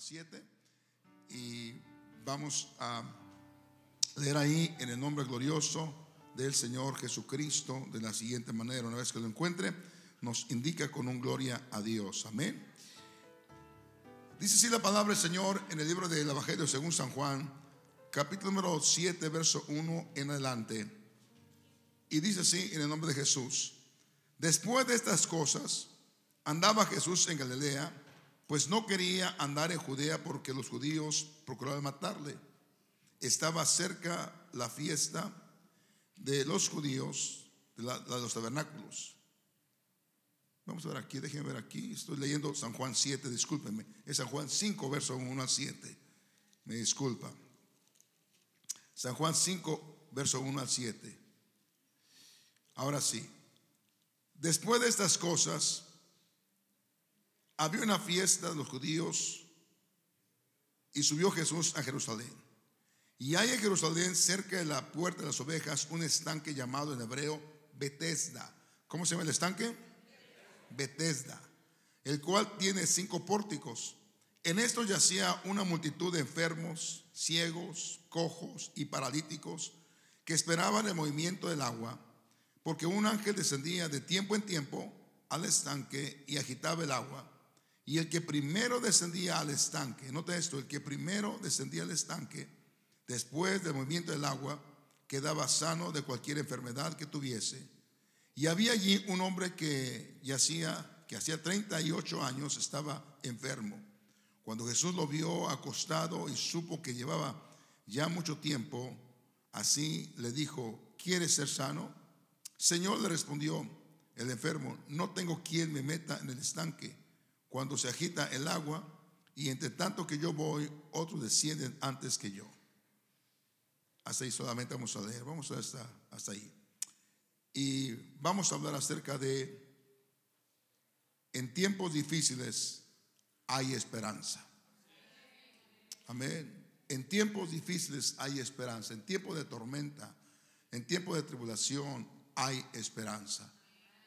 7 y vamos a leer ahí en el nombre glorioso del Señor Jesucristo de la siguiente manera. Una vez que lo encuentre, nos indica con un gloria a Dios. Amén. Dice así la palabra del Señor en el libro del Evangelio según San Juan, capítulo número 7, verso 1 en adelante. Y dice así en el nombre de Jesús. Después de estas cosas, andaba Jesús en Galilea pues no quería andar en Judea porque los judíos procuraban matarle. Estaba cerca la fiesta de los judíos, de, los tabernáculos. Vamos a ver aquí, déjenme ver aquí. Estoy leyendo San Juan 7, discúlpenme. Es San Juan 5, verso 1 al 7. Me disculpa. San Juan 5, verso 1 al 7. Ahora sí. Después de estas cosas, había una fiesta de los judíos y subió Jesús a Jerusalén. Y hay en Jerusalén, cerca de la puerta de las ovejas, un estanque llamado en hebreo Betesda. ¿Cómo se llama el estanque? Betesda, el cual tiene cinco pórticos. En esto yacía una multitud de enfermos, ciegos, cojos y paralíticos que esperaban el movimiento del agua, porque un ángel descendía de tiempo en tiempo al estanque y agitaba el agua. Y el que primero descendía al estanque, nota esto, el que primero descendía al estanque, después del movimiento del agua, quedaba sano de cualquier enfermedad que tuviese. Y había allí un hombre que yacía, que hacía 38 años estaba enfermo. Cuando Jesús lo vio acostado y supo que llevaba ya mucho tiempo, así le dijo, ¿quieres ser sano? Señor le respondió el enfermo, no tengo quien me meta en el estanque cuando se agita el agua y entre tanto que yo voy, otros descienden antes que yo. Hasta ahí solamente vamos a leer, vamos hasta, hasta ahí. Y vamos a hablar acerca de, en tiempos difíciles hay esperanza. Amén. En tiempos difíciles hay esperanza. En tiempos de tormenta, en tiempos de tribulación hay esperanza.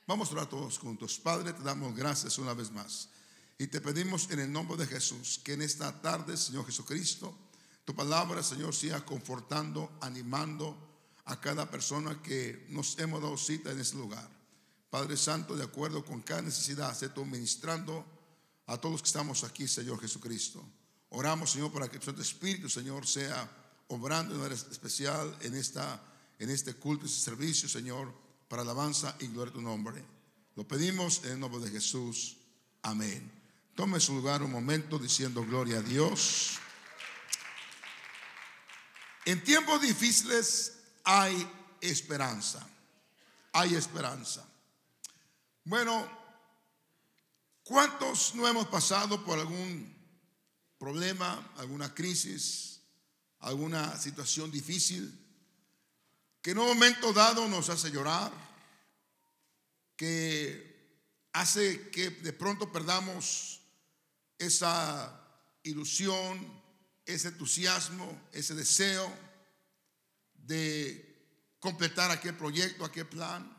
Vamos a orar todos juntos. Padre, te damos gracias una vez más. Y te pedimos en el nombre de Jesús que en esta tarde, Señor Jesucristo, tu palabra, Señor, sea confortando, animando a cada persona que nos hemos dado cita en este lugar. Padre Santo, de acuerdo con cada necesidad, sé tú ministrando a todos los que estamos aquí, Señor Jesucristo. Oramos, Señor, para que tu Espíritu, Señor, sea obrando de manera especial en, esta, en este culto, este servicio, Señor, para alabanza y gloria a tu nombre. Lo pedimos en el nombre de Jesús. Amén. Tome su lugar un momento diciendo gloria a Dios. En tiempos difíciles hay esperanza. Hay esperanza. Bueno, ¿cuántos no hemos pasado por algún problema, alguna crisis, alguna situación difícil que en un momento dado nos hace llorar, que hace que de pronto perdamos esa ilusión, ese entusiasmo, ese deseo de completar aquel proyecto, aquel plan.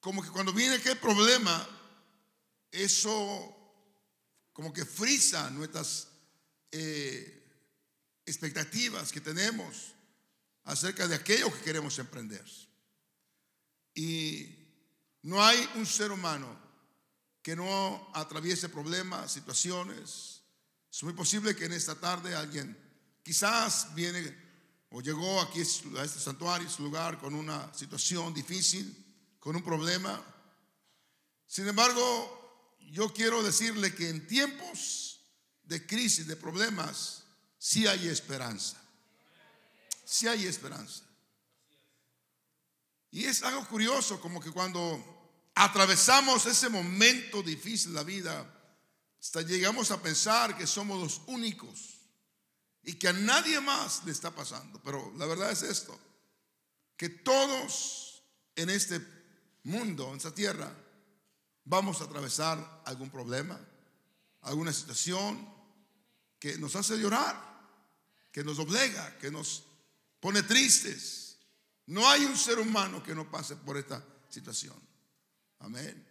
Como que cuando viene aquel problema, eso como que frisa nuestras eh, expectativas que tenemos acerca de aquello que queremos emprender. Y no hay un ser humano que no atraviese problemas, situaciones. Es muy posible que en esta tarde alguien quizás viene o llegó aquí a este santuario, a este lugar, con una situación difícil, con un problema. Sin embargo, yo quiero decirle que en tiempos de crisis, de problemas, sí hay esperanza. Sí hay esperanza. Y es algo curioso, como que cuando atravesamos ese momento difícil de la vida, hasta llegamos a pensar que somos los únicos y que a nadie más le está pasando. Pero la verdad es esto, que todos en este mundo, en esta tierra, vamos a atravesar algún problema, alguna situación que nos hace llorar, que nos doblega, que nos pone tristes. No hay un ser humano que no pase por esta situación. Amén.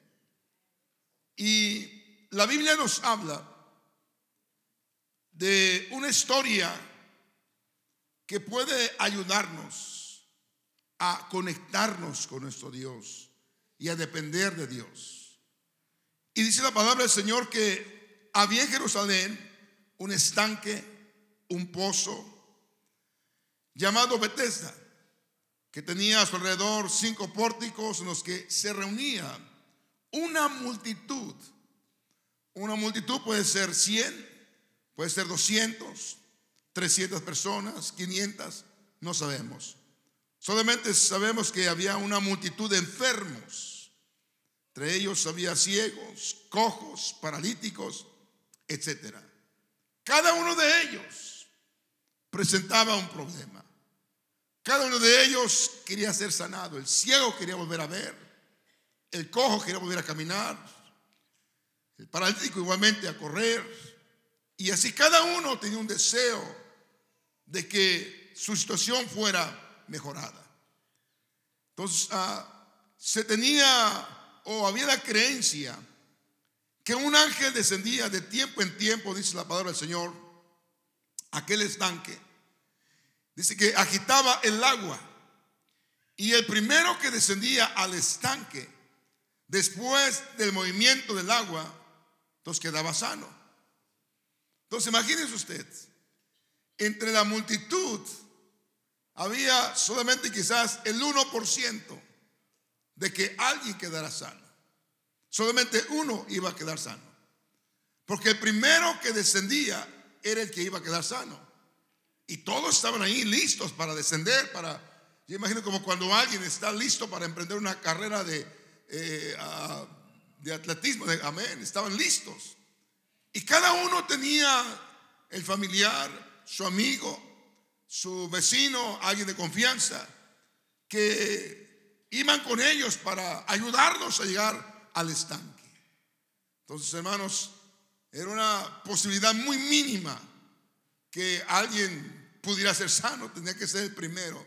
Y la Biblia nos habla de una historia que puede ayudarnos a conectarnos con nuestro Dios y a depender de Dios. Y dice la palabra del Señor que había en Jerusalén un estanque, un pozo llamado Bethesda, que tenía a su alrededor cinco pórticos en los que se reunía una multitud. Una multitud puede ser 100, puede ser 200, 300 personas, 500, no sabemos. Solamente sabemos que había una multitud de enfermos. Entre ellos había ciegos, cojos, paralíticos, etc. Cada uno de ellos presentaba un problema. Cada uno de ellos quería ser sanado. El ciego quería volver a ver. El cojo quería volver a caminar. El paralítico igualmente a correr. Y así cada uno tenía un deseo de que su situación fuera mejorada. Entonces, ah, se tenía o había la creencia que un ángel descendía de tiempo en tiempo, dice la palabra del Señor, aquel estanque. Dice que agitaba el agua. Y el primero que descendía al estanque, después del movimiento del agua, entonces quedaba sano. Entonces imagínense usted, entre la multitud había solamente quizás el 1% de que alguien quedara sano. Solamente uno iba a quedar sano. Porque el primero que descendía era el que iba a quedar sano. Y todos estaban ahí listos para descender, para... Yo imagino como cuando alguien está listo para emprender una carrera de, eh, de atletismo, de, amén, estaban listos. Y cada uno tenía el familiar, su amigo, su vecino, alguien de confianza, que iban con ellos para ayudarlos a llegar al estanque. Entonces, hermanos, era una posibilidad muy mínima que alguien pudiera ser sano, tenía que ser el primero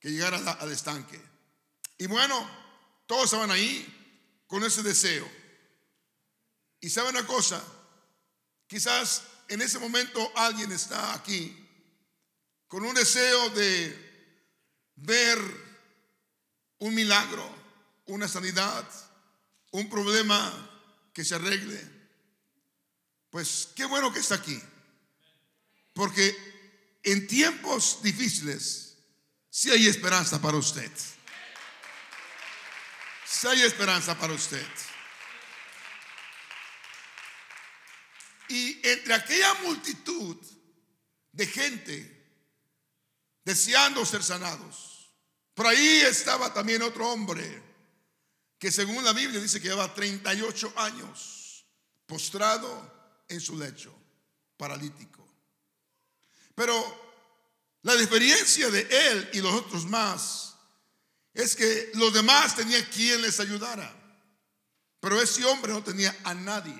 que llegara al estanque. Y bueno, todos estaban ahí con ese deseo. Y sabe una cosa, quizás en ese momento alguien está aquí con un deseo de ver un milagro, una sanidad, un problema que se arregle, pues qué bueno que está aquí. Porque en tiempos difíciles, sí hay esperanza para usted. Sí hay esperanza para usted. Y entre aquella multitud de gente deseando ser sanados, por ahí estaba también otro hombre que según la Biblia dice que lleva 38 años postrado en su lecho, paralítico. Pero la diferencia de él y los otros más es que los demás tenían quien les ayudara, pero ese hombre no tenía a nadie.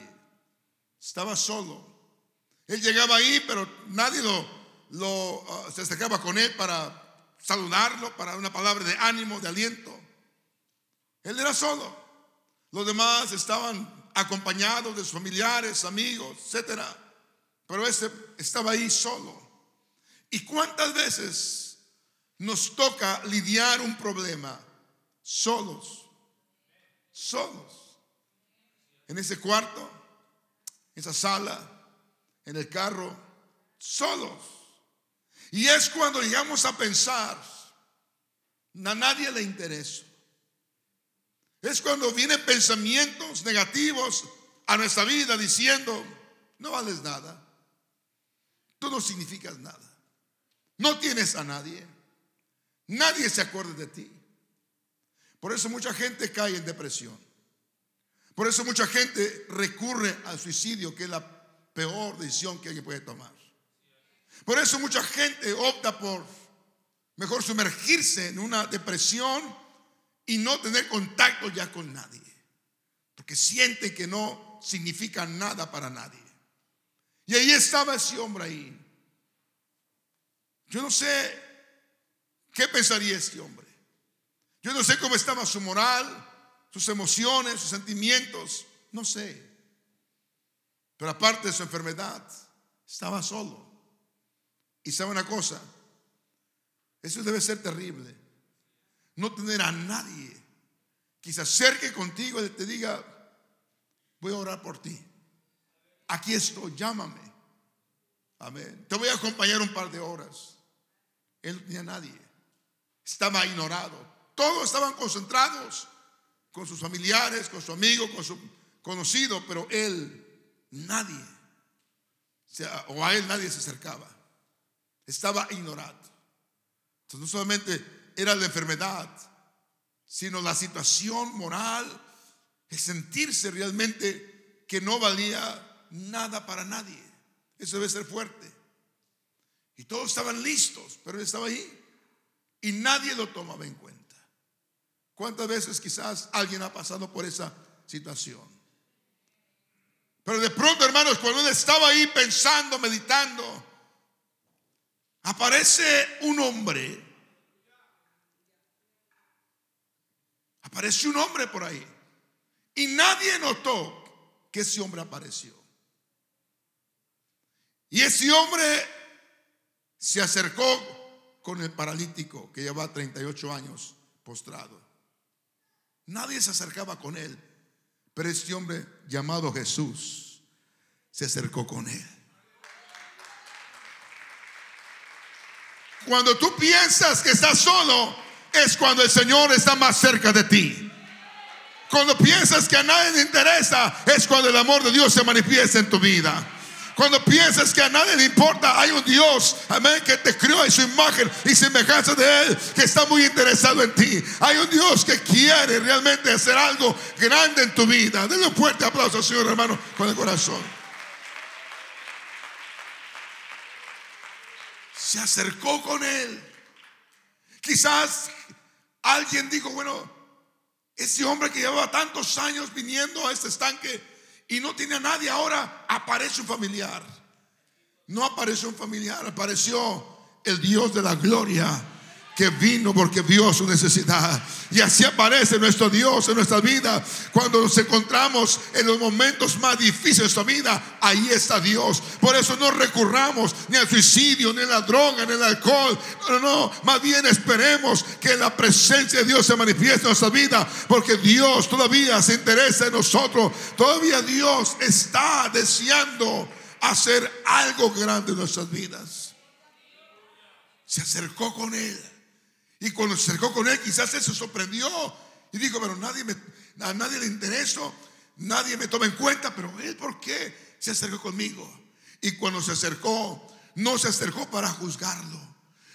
Estaba solo. Él llegaba ahí, pero nadie lo, uh, se acercaba con él para saludarlo, para una palabra de ánimo, de aliento. Él era solo. Los demás estaban acompañados de sus familiares, amigos, etc. Pero ese estaba ahí solo. ¿Y cuántas veces nos toca lidiar un problema solos? Solos. En ese cuarto, esa sala, en el carro, solos. Y es cuando llegamos a pensar, a nadie le interesa. Es cuando vienen pensamientos negativos a nuestra vida diciendo, no vales nada, tú no significas nada, no tienes a nadie, nadie se acuerda de ti. Por eso mucha gente cae en depresión. Por eso mucha gente recurre al suicidio, que es la peor decisión que alguien puede tomar. Por eso mucha gente opta por mejor sumergirse en una depresión y no tener contacto ya con nadie. Porque siente que no significa nada para nadie. Y ahí estaba ese hombre ahí. Yo no sé qué pensaría este hombre. Yo no sé cómo estaba su moral, sus emociones, sus sentimientos, no sé. Pero aparte de su enfermedad, Estaba solo. Y sabe una cosa, eso debe ser terrible. No tener a nadie que se acerque contigo y te diga, voy a orar por ti. Aquí estoy, llámame. Amén. Te voy a acompañar un par de horas. Él no tenía nadie. Estaba ignorado. Todos estaban concentrados con sus familiares, con su amigo, con su conocido, pero él, nadie, o a él nadie se acercaba. Estaba ignorado. Entonces no solamente era la enfermedad, sino la situación moral, el sentirse realmente que no valía nada para nadie. Eso debe ser fuerte. Y todos estaban listos, pero él estaba ahí. Y nadie lo tomaba en cuenta. ¿Cuántas veces quizás alguien ha pasado por esa situación? Pero de pronto, hermanos, cuando él estaba ahí pensando, meditando, aparece un hombre. Apareció un hombre por ahí. Y nadie notó que ese hombre apareció. Y ese hombre se acercó con el paralítico que lleva 38 años postrado. Nadie se acercaba con él, pero este hombre llamado Jesús se acercó con él. Cuando tú piensas que estás solo, es cuando el Señor está más cerca de ti. Cuando piensas que a nadie le interesa, es cuando el amor de Dios se manifiesta en tu vida. Cuando piensas que a nadie le importa, hay un Dios, amén, que te creó en su imagen y semejanza de Él, que está muy interesado en ti. Hay un Dios que quiere realmente hacer algo grande en tu vida. Denle un fuerte aplauso, Señor hermano, con el corazón. Se acercó con Él. Quizás alguien dijo, bueno, ese hombre que llevaba tantos años viniendo a este estanque, y no tiene a nadie, ahora aparece un familiar. No apareció un familiar, apareció el Dios de la gloria que vino porque vio su necesidad. Y así aparece nuestro Dios en nuestra vida. Cuando nos encontramos en los momentos más difíciles de nuestra vida, ahí está Dios. Por eso no recurramos ni al suicidio, ni a la droga, ni al alcohol. No, no. Más bien esperemos que la presencia de Dios se manifieste en nuestra vida. Porque Dios todavía se interesa en nosotros. Todavía Dios está deseando hacer algo grande en nuestras vidas. Se acercó con Él y cuando se acercó con él, quizás él se sorprendió y dijo, pero nadie me, a nadie le interesó, nadie me toma en cuenta, pero él, ¿por qué se acercó conmigo? Y cuando se acercó, no se acercó para juzgarlo,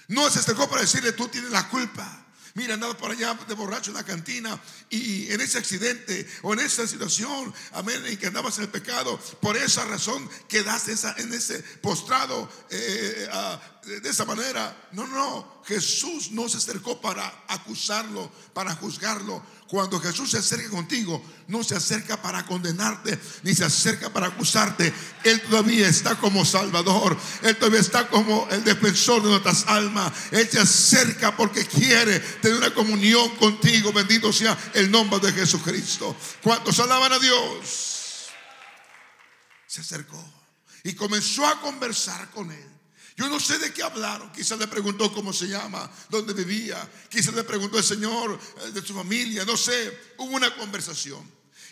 no se acercó para decirle, tú tienes la culpa. Mira, andaba por allá de borracho en la cantina y en ese accidente o en esa situación, amén, en que andabas en el pecado, por esa razón quedaste en ese postrado eh, de esa manera. No, no, Jesús no se acercó para acusarlo, para juzgarlo. Cuando Jesús se acerca contigo, no se acerca para condenarte, ni se acerca para acusarte. Él todavía está como Salvador. Él todavía está como el defensor de nuestras almas. Él se acerca porque quiere tener una comunión contigo. Bendito sea el nombre de Jesucristo. ¿Cuántos alaban a Dios? Se acercó y comenzó a conversar con él. Yo no sé de qué hablaron. Quizás le preguntó cómo se llama, dónde vivía. Quizás le preguntó el Señor eh, de su familia. No sé. Hubo una conversación.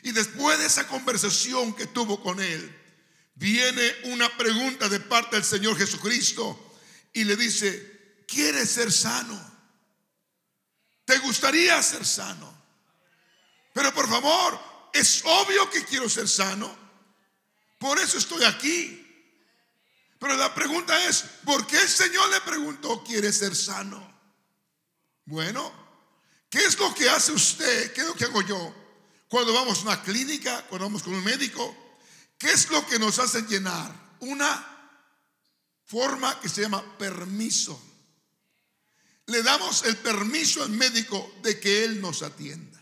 Y después de esa conversación que tuvo con él, viene una pregunta de parte del Señor Jesucristo y le dice, ¿quieres ser sano? ¿Te gustaría ser sano? Pero por favor, es obvio que quiero ser sano. Por eso estoy aquí. Pero la pregunta es, ¿por qué el Señor le preguntó, ¿quiere ser sano? Bueno, ¿qué es lo que hace usted? ¿Qué es lo que hago yo? Cuando vamos a una clínica, cuando vamos con un médico, ¿qué es lo que nos hace llenar? Una forma que se llama permiso. Le damos el permiso al médico de que él nos atienda.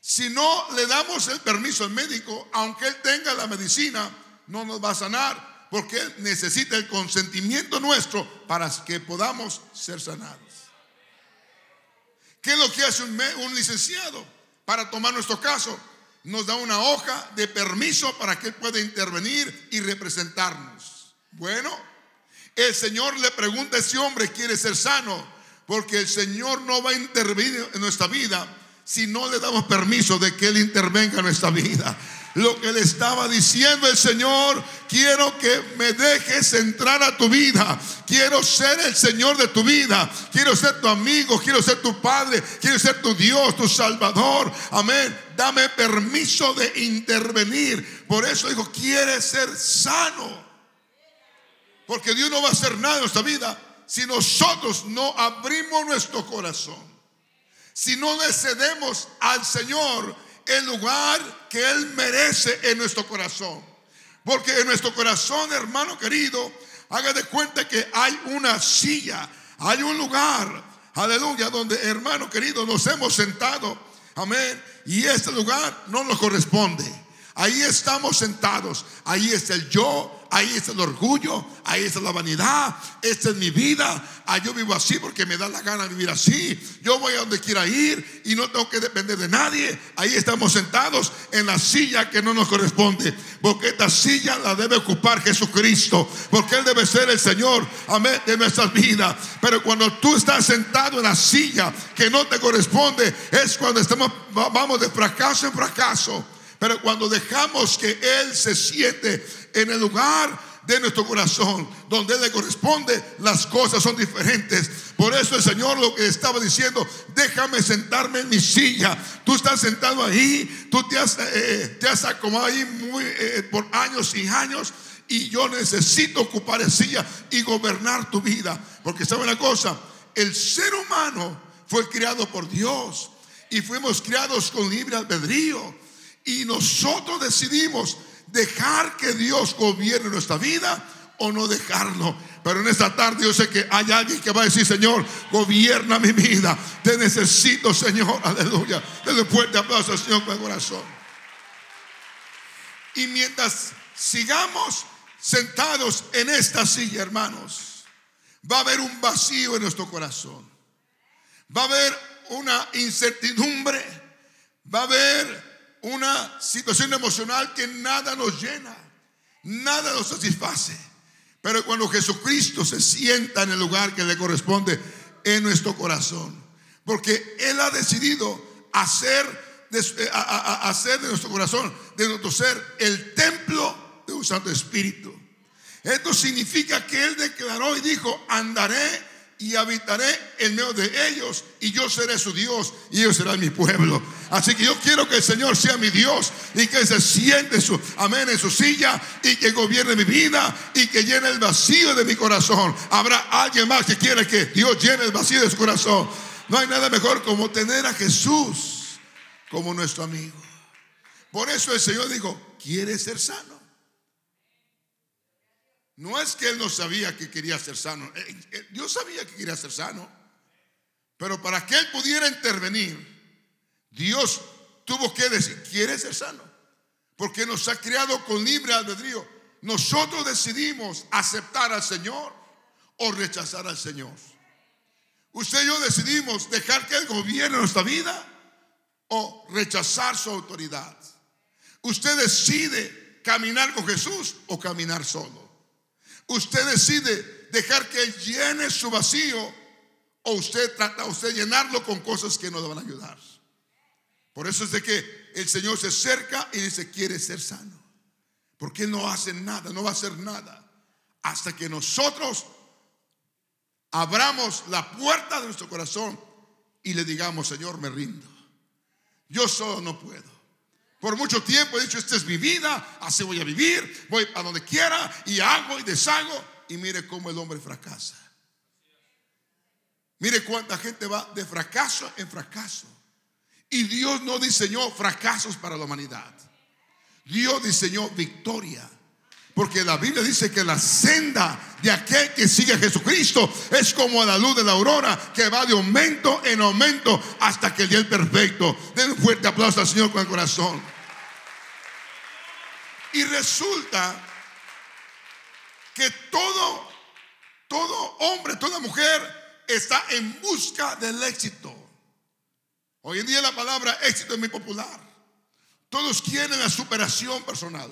Si no le damos el permiso al médico, aunque él tenga la medicina, no nos va a sanar porque Él necesita el consentimiento nuestro para que podamos ser sanados. ¿Qué es lo que hace un, licenciado para tomar nuestro caso? Nos da una hoja de permiso para que Él pueda intervenir y representarnos. Bueno, el Señor le pregunta a ese hombre, ¿quiere ser sano? Porque el Señor no va a intervenir en nuestra vida si no le damos permiso de que Él intervenga en nuestra vida lo que le estaba diciendo el Señor. Quiero que me dejes entrar a tu vida. Quiero ser el Señor de tu vida. Quiero ser tu amigo. Quiero ser tu Padre. Quiero ser tu Dios, tu Salvador. Amén. Dame permiso de intervenir. Por eso dijo, quiere ser sano. Porque Dios no va a hacer nada en nuestra vida si nosotros no abrimos nuestro corazón. Si no le cedemos al Señor el lugar que Él merece en nuestro corazón. Porque en nuestro corazón, hermano querido, haga de cuenta que hay una silla, hay un lugar, aleluya, donde, hermano querido, nos hemos sentado. Amén. Y este lugar no nos corresponde. Ahí estamos sentados. Ahí está el yo, ahí está el orgullo, ahí está la vanidad. Esta es mi vida. Ah, yo vivo así porque me da la gana vivir así. Yo voy a donde quiera ir y no tengo que depender de nadie. Ahí estamos sentados en la silla que no nos corresponde. Porque esta silla la debe ocupar Jesucristo. Porque Él debe ser el Señor, amén, de nuestras vidas. Pero cuando tú estás sentado en la silla que no te corresponde, es cuando estamos, vamos de fracaso en fracaso. Pero cuando dejamos que Él se siente en el lugar de nuestro corazón, donde le corresponde, las cosas son diferentes. Por eso el Señor lo que estaba diciendo, déjame sentarme en mi silla. Tú estás sentado ahí, tú te has, eh, eh, te has acomodado ahí eh, por años y años. Y yo necesito ocupar esa silla y gobernar tu vida. Porque sabe una cosa, el ser humano fue criado por Dios y fuimos criados con libre albedrío. Y nosotros decidimos dejar que Dios gobierne nuestra vida o no dejarlo. Pero en esta tarde yo sé que hay alguien que va a decir, Señor, gobierna mi vida. Te necesito, Señor. Aleluya. Desde fuerte aplauso Señor con el corazón. Y mientras sigamos sentados en esta silla, hermanos, va a haber un vacío en nuestro corazón. Va a haber una incertidumbre. Va a haber una situación emocional que nada nos llena, nada nos satisface. Pero cuando Jesucristo se sienta en el lugar que le corresponde en nuestro corazón, porque Él ha decidido hacer de, eh, nuestro corazón, de nuestro ser, el templo de un Santo Espíritu. Esto significa que Él declaró y dijo, andaré y habitaré en medio de ellos y yo seré su Dios y ellos serán mi pueblo. Así que yo quiero que el Señor sea mi Dios y que se siente su amén en su silla y que gobierne mi vida y que llene el vacío de mi corazón. Habrá alguien más que quiere que Dios llene el vacío de su corazón. No hay nada mejor como tener a Jesús como nuestro amigo. Por eso el Señor dijo, ¿quiere ser sano? No es que él no sabía que quería ser sano. Eh, eh, Dios sabía que quería ser sano. Pero para que él pudiera intervenir, Dios tuvo que decir, quiere ser sano. Porque nos ha creado con libre albedrío. Nosotros decidimos aceptar al Señor o rechazar al Señor. Usted y yo decidimos dejar que Él gobierne nuestra vida o rechazar su autoridad. Usted decide caminar con Jesús o caminar solo. Usted decide dejar que Él llene su vacío o usted trata usted llenarlo con cosas que no le van a ayudar. Por eso es de que el Señor se acerca y dice, quiere ser sano. Porque no hace nada, no va a hacer nada. Hasta que nosotros abramos la puerta de nuestro corazón y le digamos, Señor, me rindo. Yo solo no puedo. Por mucho tiempo he dicho, esta es mi vida, así voy a vivir, voy a donde quiera y hago y deshago. Y mire cómo el hombre fracasa. Mire cuánta gente va de fracaso en fracaso. Y Dios no diseñó fracasos para la humanidad. Dios diseñó victoria. Porque la Biblia dice que la senda de aquel que sigue a Jesucristo es como la luz de la aurora que va de aumento en aumento hasta que el día perfecto. Den un fuerte aplauso al Señor con el corazón. Y resulta que todo, todo hombre, toda mujer está en busca del éxito. Hoy en día la palabra éxito es muy popular. Todos quieren la superación personal.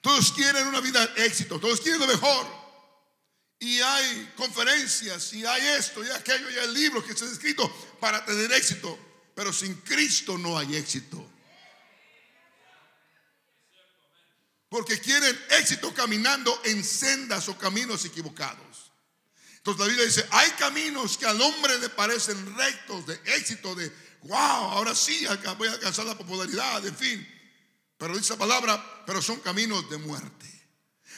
Todos quieren una vida de éxito. Todos quieren lo mejor. y hay conferencias y hay esto y aquello y hay libros que se han escrito para tener éxito. Pero sin Cristo no hay éxito. Porque quieren éxito caminando en sendas o caminos equivocados. Entonces la Biblia dice, hay caminos que al hombre le parecen rectos, de éxito, de, wow, ahora sí voy a alcanzar la popularidad, en fin. Pero dice la palabra, pero son caminos de muerte.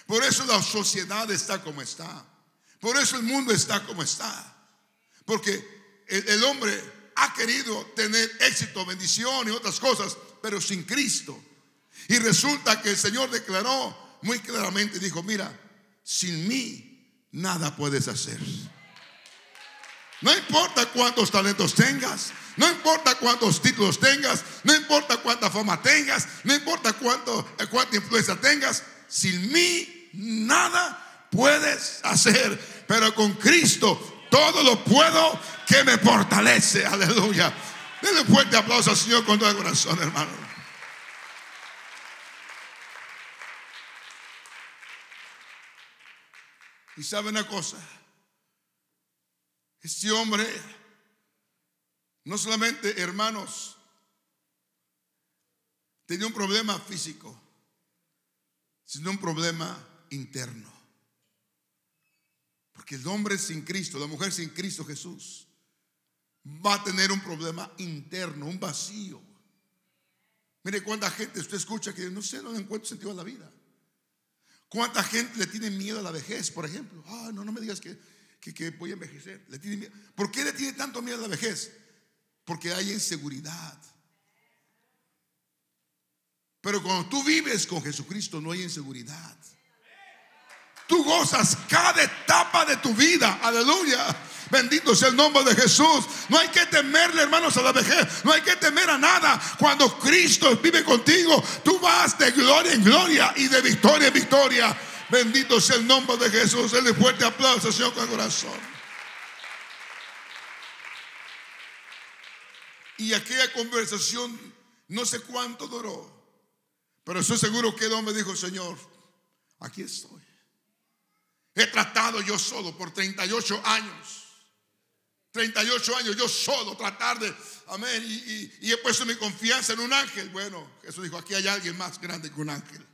Por eso la sociedad está como está. Por eso el mundo está como está. Porque el, hombre ha querido tener éxito, bendición y otras cosas, pero sin Cristo. Y resulta que el Señor declaró muy claramente, dijo, mira, sin mí nada puedes hacer. No importa cuántos talentos tengas, no importa cuántos títulos tengas, no importa cuánta fama tengas, no importa cuánto, cuánta influencia tengas, sin mí nada puedes hacer pero con Cristo todo lo puedo que me fortalece. Aleluya. Denle un fuerte aplauso al Señor con todo el corazón, hermano. Y sabe una cosa, este hombre, no solamente hermanos, tenía un problema físico, sino un problema interno. Porque el hombre sin Cristo, la mujer sin Cristo Jesús, va a tener un problema interno, un vacío. Mire cuánta gente usted escucha que no sé, no encuentro sentido a la vida. ¿Cuánta gente le tiene miedo a la vejez, por ejemplo? Ah, no, no me digas que, que, voy a envejecer. Le tiene ¿Por qué le tiene tanto miedo a la vejez? Porque hay inseguridad. Pero cuando tú vives con Jesucristo no hay inseguridad. Tú gozas cada etapa de tu vida. Aleluya. Bendito sea el nombre de Jesús. No hay que temerle, hermanos, a la vejez. No hay que temer a nada. Cuando Cristo vive contigo, tú vas de gloria en gloria y de victoria en victoria. Bendito sea el nombre de Jesús. Denle fuerte aplauso, Señor, con corazón. Y aquella conversación, no sé cuánto duró. Pero estoy seguro que el hombre dijo, Señor, aquí estoy. He tratado yo solo por 38 años. 38 años yo solo tratar de, amén, y, he puesto mi confianza en un ángel. Bueno, Jesús dijo, aquí hay alguien más grande que un ángel.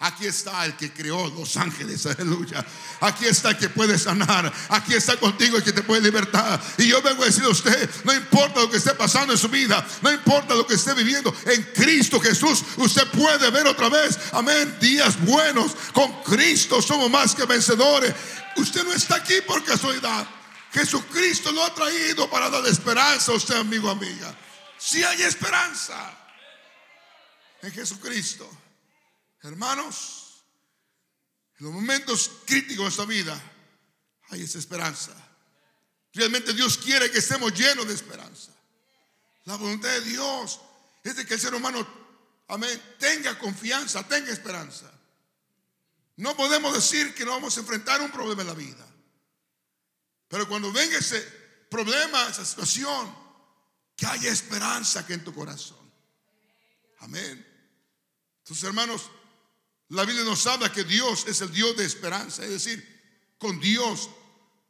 Aquí está el que creó los ángeles, aleluya. Aquí está el que puede sanar. Aquí está contigo el que te puede libertar. Y yo vengo a decirle a usted, no importa lo que esté pasando en su vida, no importa lo que esté viviendo, en Cristo Jesús usted puede ver otra vez, amén, días buenos. Con Cristo somos más que vencedores. Usted no está aquí por casualidad. Jesucristo lo ha traído para dar esperanza a usted, amigo, amiga. Si hay esperanza en Jesucristo. Hermanos, en los momentos críticos de nuestra vida hay esa esperanza. Realmente Dios quiere que estemos llenos de esperanza. La voluntad de Dios es de que el ser humano, amén, tenga confianza, tenga esperanza. No podemos decir que no vamos a enfrentar un problema en la vida. Pero cuando venga ese problema, esa situación, que haya esperanza que en tu corazón. Amén. Entonces, hermanos, la Biblia nos habla que Dios es el Dios de esperanza, es decir, con Dios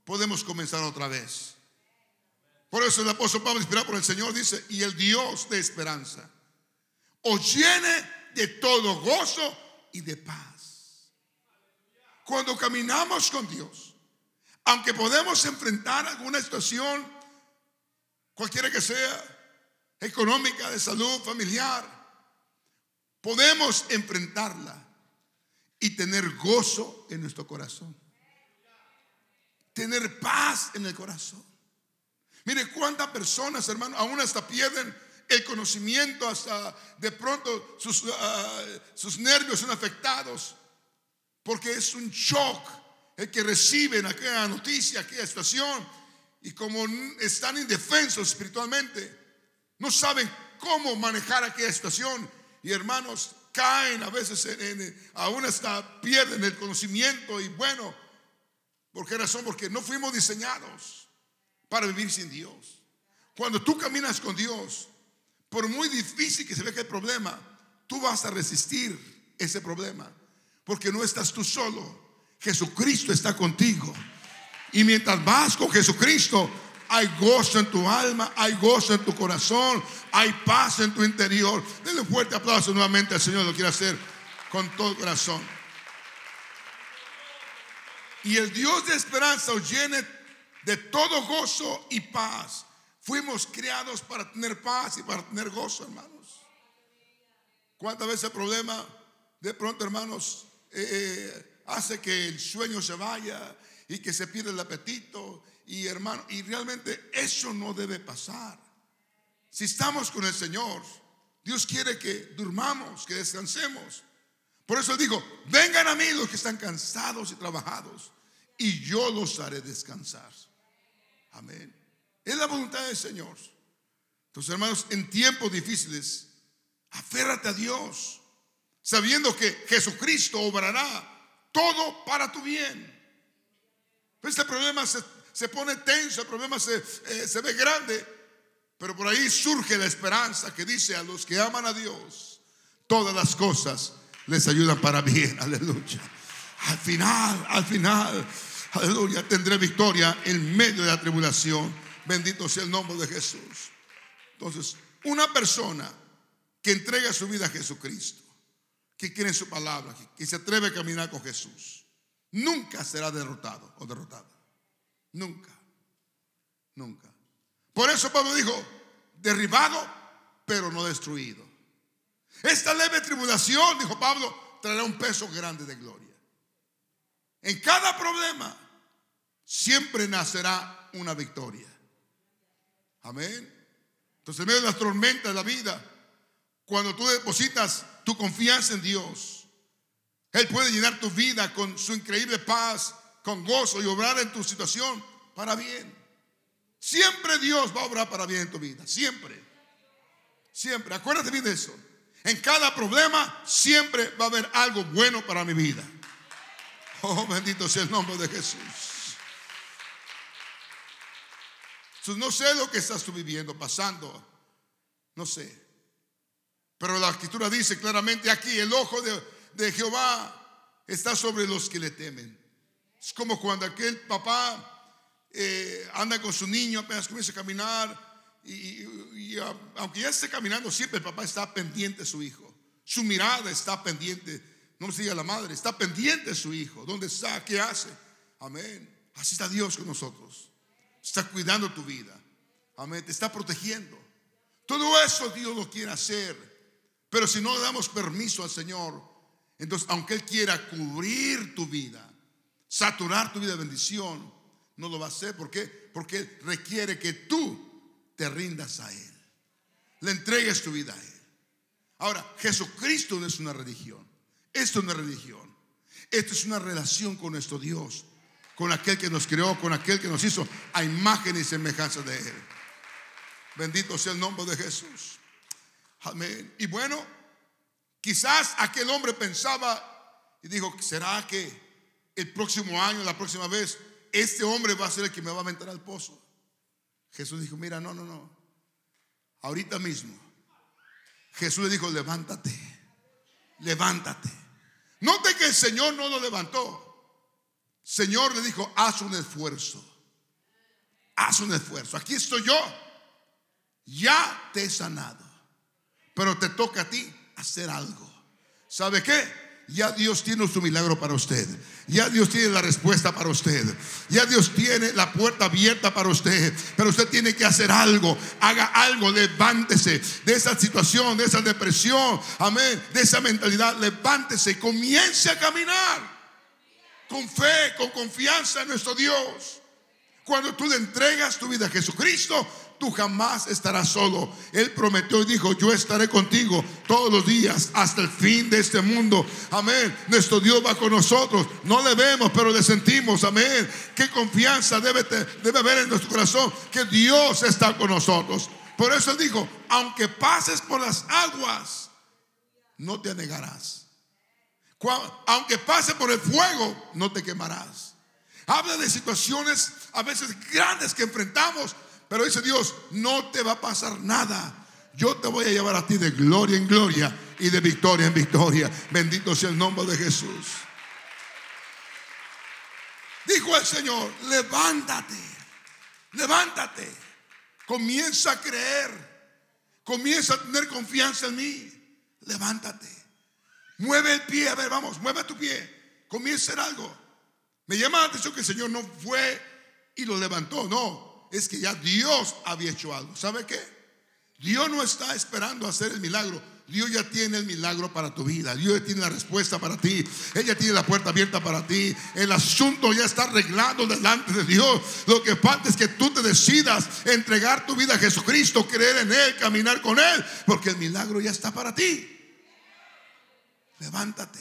podemos comenzar otra vez. Por eso el apóstol Pablo, inspirado por el Señor, dice, y el Dios de esperanza os llene de todo gozo y de paz. Cuando caminamos con Dios, aunque podemos enfrentar alguna situación, cualquiera que sea, económica, de salud, familiar, podemos enfrentarla y tener gozo en nuestro corazón. Tener paz en el corazón. Mire cuántas personas, hermano, aún hasta pierden el conocimiento, hasta de pronto sus, ah, sus nervios son afectados, porque es un shock el que reciben aquella noticia, aquella situación, y como están indefensos espiritualmente, no saben cómo manejar aquella situación. Y hermanos, caen a veces, en, aún hasta pierden el conocimiento y bueno, ¿por qué razón? Porque no fuimos diseñados para vivir sin Dios. Cuando tú caminas con Dios, por muy difícil que se vea que el problema, tú vas a resistir ese problema, porque no estás tú solo, Jesucristo está contigo. Y mientras vas con Jesucristo, hay gozo en tu alma, hay gozo en tu corazón, hay paz en tu interior. Denle un fuerte aplauso nuevamente al Señor, lo quiere hacer con todo corazón. Y el Dios de esperanza os llene de todo gozo y paz. Fuimos creados para tener paz y para tener gozo, hermanos. ¿Cuántas veces el problema de pronto, hermanos, eh, eh, hace que el sueño se vaya y que se pierda el apetito? Y hermano, y realmente eso no debe pasar. Si estamos con el Señor, Dios quiere que durmamos, que descansemos. Por eso digo, vengan a mí los que están cansados y trabajados, y yo los haré descansar. Amén. Es la voluntad del Señor. Entonces, hermanos, en tiempos difíciles, aférrate a Dios, sabiendo que Jesucristo obrará todo para tu bien. Este problema se, pone tenso, el problema se, eh, se ve grande, pero por ahí surge la esperanza que dice a los que aman a Dios, todas las cosas les ayudan para bien, aleluya. Al final, al final, aleluya, tendré victoria en medio de la tribulación. Bendito sea el nombre de Jesús. Entonces, una persona que entrega su vida a Jesucristo, que quiere su palabra, que se atreve a caminar con Jesús, nunca será derrotado o derrotada. Nunca. Nunca. Por eso Pablo dijo, derribado, pero no destruido. Esta leve tribulación, dijo Pablo, traerá un peso grande de gloria. En cada problema siempre nacerá una victoria. Amén. Entonces, en medio de las tormentas de la vida, cuando tú depositas tu confianza en Dios, Él puede llenar tu vida con su increíble paz, con gozo y obrar en tu situación para bien. Siempre Dios va a obrar para bien en tu vida, siempre. Siempre, acuérdate bien de eso. En cada problema siempre va a haber algo bueno para mi vida. Oh, bendito sea el nombre de Jesús. no sé lo que estás tú viviendo, pasando. No sé. Pero la escritura dice claramente aquí, el ojo de, Jehová está sobre los que le temen. Es como cuando aquel papá eh, anda con su niño, apenas comienza a caminar y, aunque ya esté caminando, siempre el papá está pendiente de su hijo. Su mirada está pendiente. No se diga la madre, está pendiente de su hijo. ¿Dónde está? ¿Qué hace? Amén. Así está Dios con nosotros. Está cuidando tu vida. Amén. Te está protegiendo. Todo eso Dios lo quiere hacer. Pero si no le damos permiso al Señor, entonces aunque Él quiera cubrir tu vida, saturar tu vida de bendición, no lo va a hacer. ¿Por qué? Porque requiere que tú te rindas a Él. Le entregues tu vida a Él. Ahora, Jesucristo no es una religión. Esto no es religión. Esto es una relación con nuestro Dios, con aquel que nos creó, con aquel que nos hizo a imagen y semejanza de Él. Bendito sea el nombre de Jesús. Amén. Y bueno, quizás aquel hombre pensaba y dijo, ¿será que el próximo año, la próxima vez, este hombre va a ser el que me va a aventar al pozo? Jesús dijo, mira, no, no, no. Ahorita mismo. Jesús le dijo, levántate, levántate. Note que el Señor no lo levantó. Señor le dijo, haz un esfuerzo. Haz un esfuerzo. Aquí estoy yo. Ya te he sanado. Pero te toca a ti hacer algo. ¿Sabe qué? ya Dios tiene su milagro para usted. Ya Dios tiene la respuesta para usted. Ya Dios tiene la puerta abierta para usted. Pero usted tiene que hacer algo. Haga algo. Levántese de esa situación, de esa depresión. Amén. De esa mentalidad. Levántese. Comience a caminar. Con fe, con confianza en nuestro Dios. Cuando tú le entregas tu vida a Jesucristo, tú jamás estarás solo. Él prometió y dijo, yo estaré contigo todos los días hasta el fin de este mundo. Amén. Nuestro Dios va con nosotros. No le vemos, pero le sentimos. Amén. Qué confianza debe, debe haber en nuestro corazón que Dios está con nosotros. Por eso él dijo, aunque pases por las aguas, no te anegarás. Aunque pases por el fuego, no te quemarás. Habla de situaciones a veces grandes que enfrentamos pero dice Dios, no te va a pasar nada. Yo te voy a llevar a ti de gloria en gloria y de victoria en victoria. Bendito sea el nombre de Jesús. Dijo el Señor, levántate, levántate, comienza a creer, comienza a tener confianza en mí, levántate, mueve el pie, a ver, vamos, mueve tu pie, comienza a hacer algo. Me llama la atención que el Señor no fue y lo levantó, no, es que ya Dios había hecho algo. ¿Sabe qué? Dios no está esperando hacer el milagro. Dios ya tiene el milagro para tu vida. Dios tiene la respuesta para ti. Ella tiene la puerta abierta para ti. El asunto ya está arreglado delante de Dios. Lo que falta es que tú te decidas entregar tu vida a Jesucristo, creer en Él, caminar con Él, porque el milagro ya está para ti. Levántate.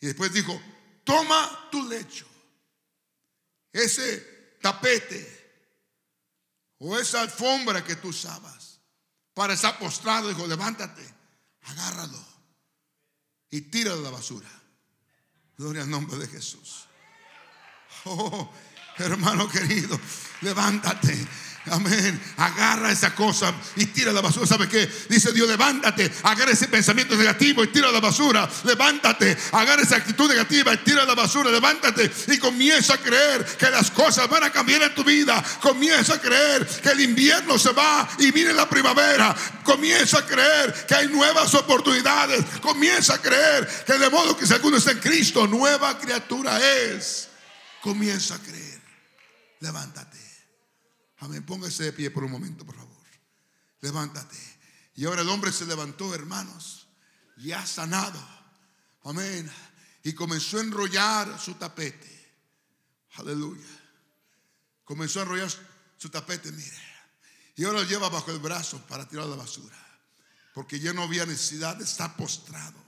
Y después dijo, toma tu lecho. Ese tapete o esa alfombra que tú usabas para estar postrado. Dijo, levántate, agárralo y tíralo a la basura. Gloria al nombre de Jesús. Oh, hermano querido, levántate Amén. Agarra esa cosa y tira la basura. ¿Sabe qué? Dice Dios, levántate. Agarra ese pensamiento negativo y tira la basura. Levántate. Agarra esa actitud negativa y tira la basura. Levántate y comienza a creer que las cosas van a cambiar en tu vida. Comienza a creer que el invierno se va y viene la primavera. Comienza a creer que hay nuevas oportunidades. Comienza a creer que de modo que si alguno está en Cristo, nueva criatura es. Comienza a creer. Levántate. Amén. Póngase de pie por un momento, por favor. Levántate. Y ahora el hombre se levantó, hermanos, ya sanado. Amén. Y comenzó a enrollar su tapete. Aleluya. Comenzó a enrollar su tapete, mire. Y ahora lo lleva bajo el brazo para tirar la basura. Porque ya no había necesidad de estar postrado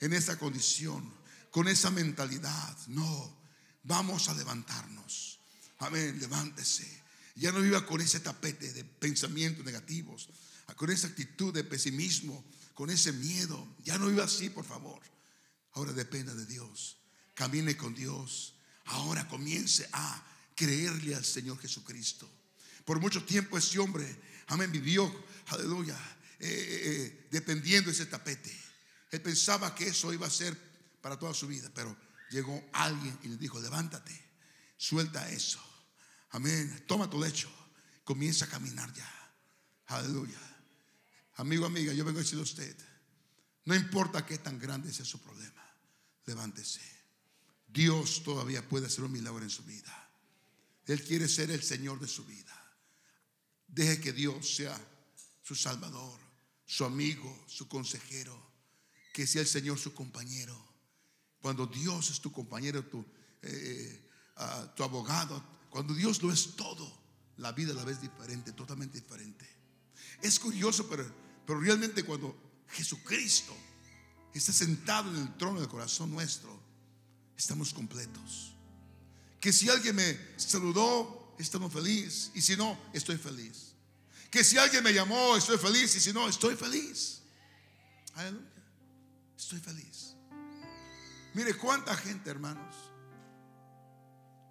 en esa condición, con esa mentalidad. No, vamos a levantarnos. Amén, levántese. Ya no viva con ese tapete de pensamientos negativos, con esa actitud de pesimismo, con ese miedo. Ya no viva así, por favor. Ahora dependa de Dios. Camine con Dios. Ahora comience a creerle al Señor Jesucristo. Por mucho tiempo ese hombre, amén, vivió, aleluya, eh, eh, eh, dependiendo de ese tapete. Él pensaba que eso iba a ser para toda su vida, pero llegó alguien y le dijo, levántate, suelta eso. Amén. Toma tu lecho. Comienza a caminar ya. Aleluya. Amigo, amiga, yo vengo a decirle a usted, no importa qué tan grande sea su problema, levántese. Dios todavía puede hacer un milagro en su vida. Él quiere ser el Señor de su vida. Deje que Dios sea su Salvador, su amigo, su consejero. Que sea el Señor su compañero. Cuando Dios es tu compañero, tu, eh, ah, tu abogado, cuando Dios lo es todo, la vida la ves diferente, totalmente diferente. Es curioso, pero, pero realmente cuando Jesucristo está sentado en el trono del corazón nuestro, estamos completos. Que si alguien me saludó, estamos feliz. Y si no, estoy feliz. Que si alguien me llamó, estoy feliz. Y si no, estoy feliz. Aleluya. Estoy feliz. Mire cuánta gente, hermanos,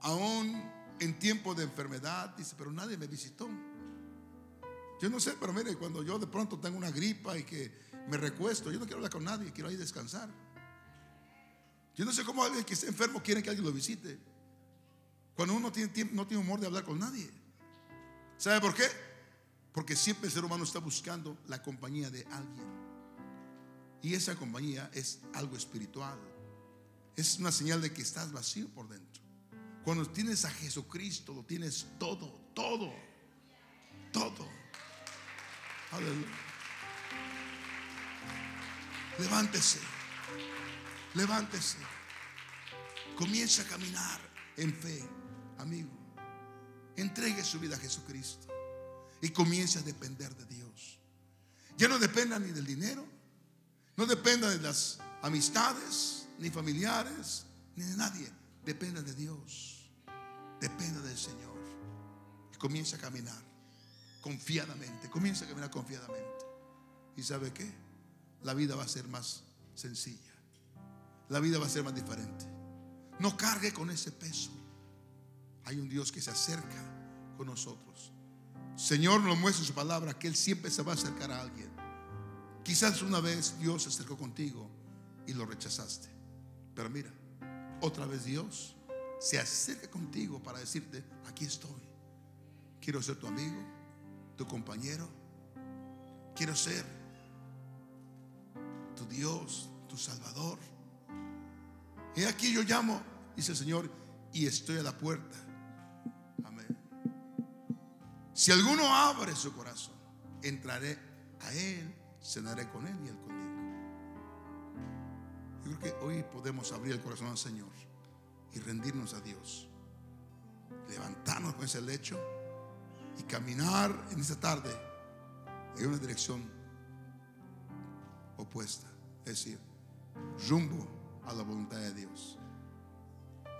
aún en tiempo de enfermedad, dice, pero nadie me visitó. Yo no sé, pero mire, cuando yo de pronto tengo una gripa y que me recuesto, yo no quiero hablar con nadie, quiero ir a descansar. Yo no sé cómo alguien que está enfermo quiere que alguien lo visite. Cuando uno tiene tiempo, no tiene humor de hablar con nadie. ¿Sabe por qué? Porque siempre el ser humano está buscando la compañía de alguien. Y esa compañía es algo espiritual. Es una señal de que estás vacío por dentro. Cuando tienes a Jesucristo, lo tienes todo, todo, todo. Aleluya. Levántese, levántese. Comienza a caminar en fe, amigo. Entregue su vida a Jesucristo y comience a depender de Dios. Ya no dependa ni del dinero, no dependa de las amistades, ni familiares, ni de nadie. Dependa de Dios. Depende del Señor. Y comienza a caminar confiadamente. Comienza a caminar confiadamente. ¿Y sabe qué? La vida va a ser más sencilla. La vida va a ser más diferente. No cargue con ese peso. Hay un Dios que se acerca con nosotros. Señor nos muestra su palabra que Él siempre se va a acercar a alguien. Quizás una vez Dios se acercó contigo y lo rechazaste. Pero mira, otra vez Dios se acerca contigo para decirte, aquí estoy. Quiero ser tu amigo, tu compañero. Quiero ser tu Dios, tu Salvador. Y aquí yo llamo, dice el Señor, y estoy a la puerta. Amén. Si alguno abre su corazón, entraré a Él, cenaré con Él y Él conmigo. Que hoy podemos abrir el corazón al Señor y rendirnos a Dios. Levantarnos con ese lecho y caminar en esta tarde en una dirección opuesta. Es decir, rumbo a la voluntad de Dios.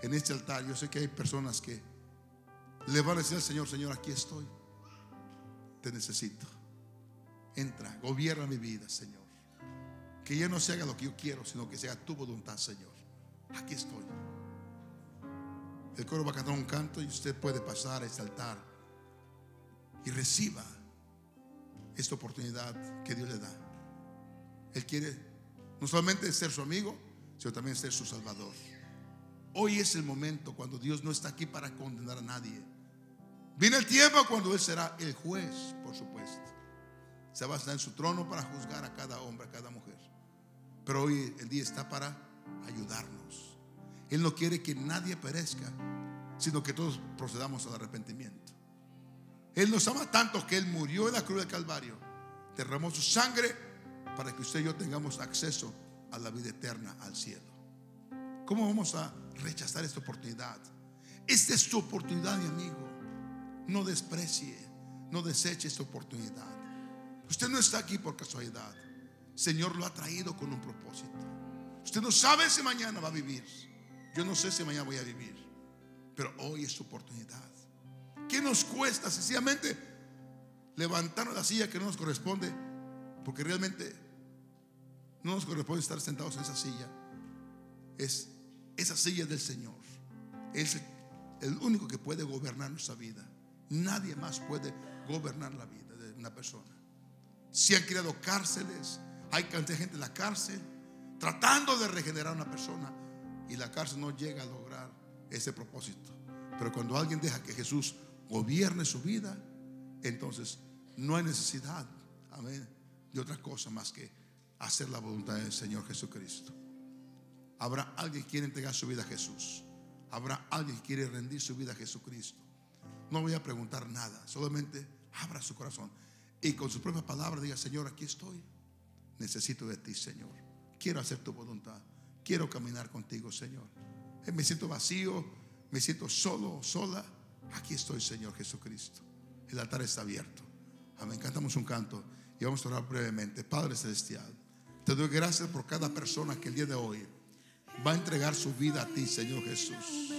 En este altar yo sé que hay personas que le van a decir al Señor, Señor, aquí estoy. Te necesito. Entra, gobierna mi vida, Señor. Que ya no se haga lo que yo quiero, sino que sea tu voluntad, Señor. Aquí estoy. El coro va a cantar un canto y usted puede pasar a este altar y reciba esta oportunidad que Dios le da. Él quiere no solamente ser su amigo, sino también ser su salvador. Hoy es el momento cuando Dios no está aquí para condenar a nadie. Viene el tiempo cuando Él será el juez, por supuesto. Se va a estar en su trono para juzgar a cada hombre, a cada mujer. Pero hoy el día está para ayudarnos. Él no quiere que nadie perezca, sino que todos procedamos al arrepentimiento. Él nos ama tanto que Él murió en la cruz del Calvario, derramó su sangre para que usted y yo tengamos acceso a la vida eterna, al cielo. ¿Cómo vamos a rechazar esta oportunidad? Esta es tu oportunidad, mi amigo. No desprecie, no deseche esta oportunidad. Usted no está aquí por casualidad. Señor lo ha traído con un propósito. Usted no sabe si mañana va a vivir. Yo no sé si mañana voy a vivir. Pero hoy es su oportunidad. ¿Qué nos cuesta sencillamente levantarnos la silla que no nos corresponde? Porque realmente no nos corresponde estar sentados en esa silla. Es esa silla del Señor. Es el único que puede gobernar nuestra vida. Nadie más puede gobernar la vida de una persona. Se han creado cárceles, hay cantidad de gente en la cárcel tratando de regenerar a una persona y la cárcel no llega a lograr ese propósito. Pero cuando alguien deja que Jesús gobierne su vida, entonces no hay necesidad, amén, de otra cosa más que hacer la voluntad del Señor Jesucristo. Habrá alguien que quiere entregar su vida a Jesús. Habrá alguien que quiere rendir su vida a Jesucristo. No voy a preguntar nada, solamente abra su corazón y con su propia palabra diga, Señor, aquí estoy. Necesito de ti, Señor. Quiero hacer tu voluntad. Quiero caminar contigo, Señor. Eh, me siento vacío, me siento solo, sola. Aquí estoy, Señor Jesucristo. El altar está abierto. Amén. Cantamos un canto y vamos a orar brevemente. Padre Celestial, te doy gracias por cada persona que el día de hoy va a entregar su vida a ti, Señor Jesús.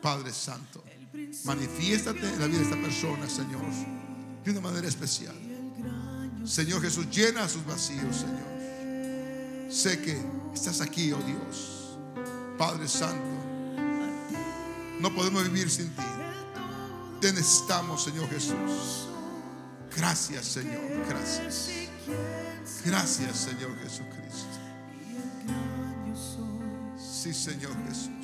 Padre Santo, manifiéstate en la vida de esta persona, Señor, de una manera especial. Señor Jesús, llena sus vacíos, Señor. Sé que estás aquí, oh Dios. Padre Santo, no podemos vivir sin ti. Te necesitamos, Señor Jesús. Gracias, Señor. Gracias. Gracias, Señor Jesucristo. Sí, Señor Jesús.